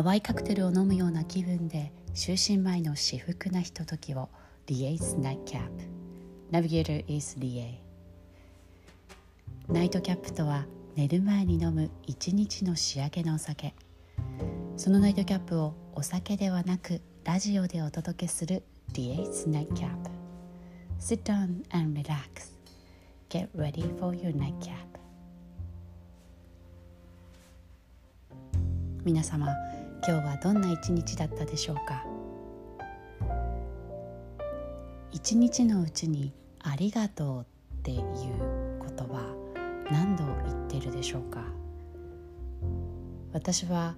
淡いカクテルを飲むような気分で就寝前の至福なひとときを Lia's Nightcap Navigator is Lie ナイトキャップとは寝る前に飲む一日の仕上げのお酒。そのナイトキャップをお酒ではなくラジオでお届けする Lia's Nightcap Sit down and relax. Get ready for your nightcap. 皆様今日はどんな一日だったでしょうか？一日のうちに「ありがとう」っていう言葉何度言ってるでしょうか？私は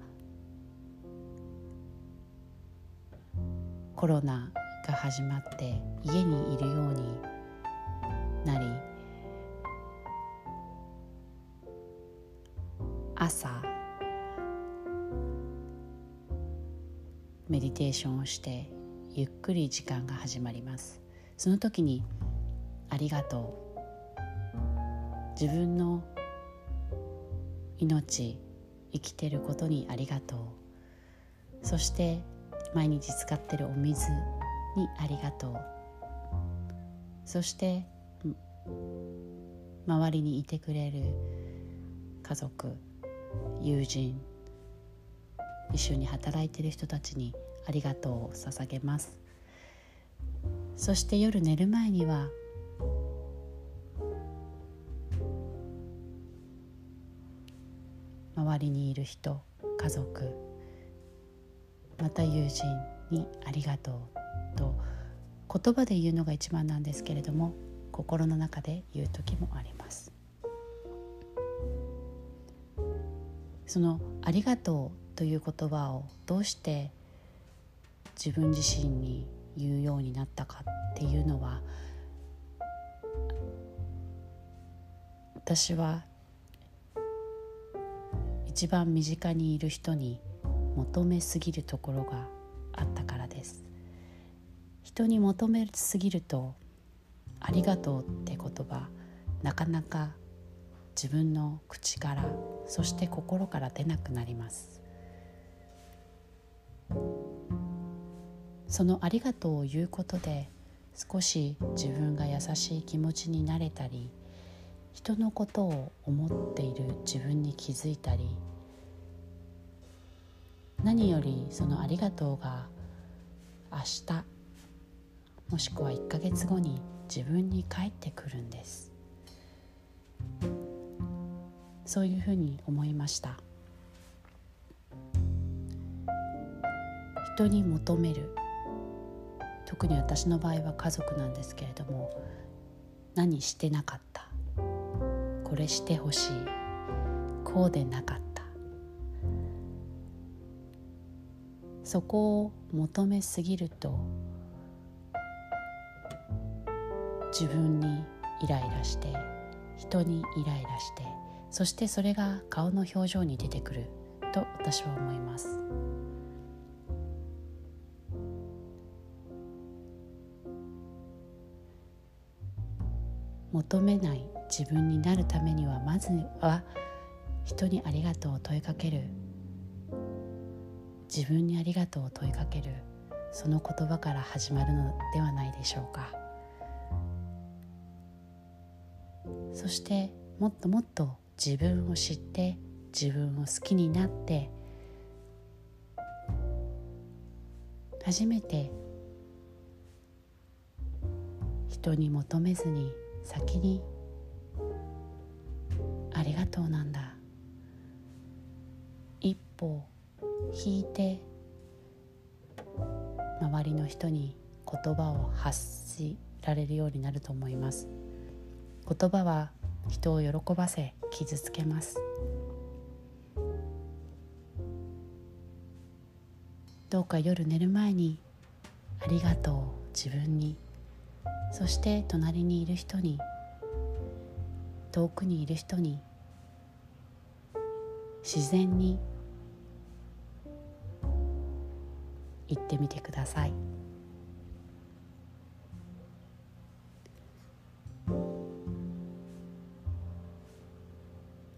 コロナが始まって家にいるようになり朝メディテーションをしてゆっくり時間が始まります。その時に「ありがとう」自分の命生きてることにありがとう。そして毎日使ってるお水にありがとう。そして周りにいてくれる家族友人一緒に働いている人たちにありがとうを捧げます。そして夜寝る前には周りにいる人家族また友人にありがとうと言葉で言うのが一番なんですけれども心の中で言う時もあります。その「ありがとう」という言葉をどうして自分自身に言うようになったかっていうのは私は一番身近にいる人に求めすぎるところがあったからです。人に求めすぎると「ありがとう」って言葉なかなか自分の口からそして心から出なくなります。その「ありがとう」を言うことで少し自分が優しい気持ちになれたり人のことを思っている自分に気づいたり何よりその「ありがとう」が明日もしくは1ヶ月後に自分に返ってくるんです。そういうふうに思いました。人に求める。特に私の場合は家族なんですけれども何してなかったこれしてほしいこうでなかったそこを求めすぎると自分にイライラして人にイライラしてそしてそれが顔の表情に出てくると私は思います。求めない自分になるためにはまずは人にありがとうを問いかける。自分にありがとうを問いかける。その言葉から始まるのではないでしょうか。そしてもっともっと自分を知って自分を好きになって初めて人に求めずに先に「ありがとう」なんだ。一歩引いて周りの人に言葉を発しられるようになると思います。言葉は人を喜ばせ傷つけます。どうか夜寝る前に「ありがとう」自分に。そして隣にいる人に遠くにいる人に自然に言ってみてください。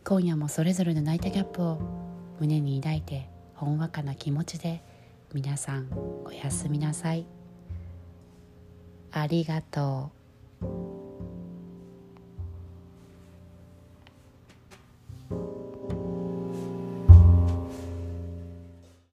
今夜もそれぞれのナイトキャップを胸に抱いてほんわかな気持ちで皆さんおやすみなさい。ありがとう。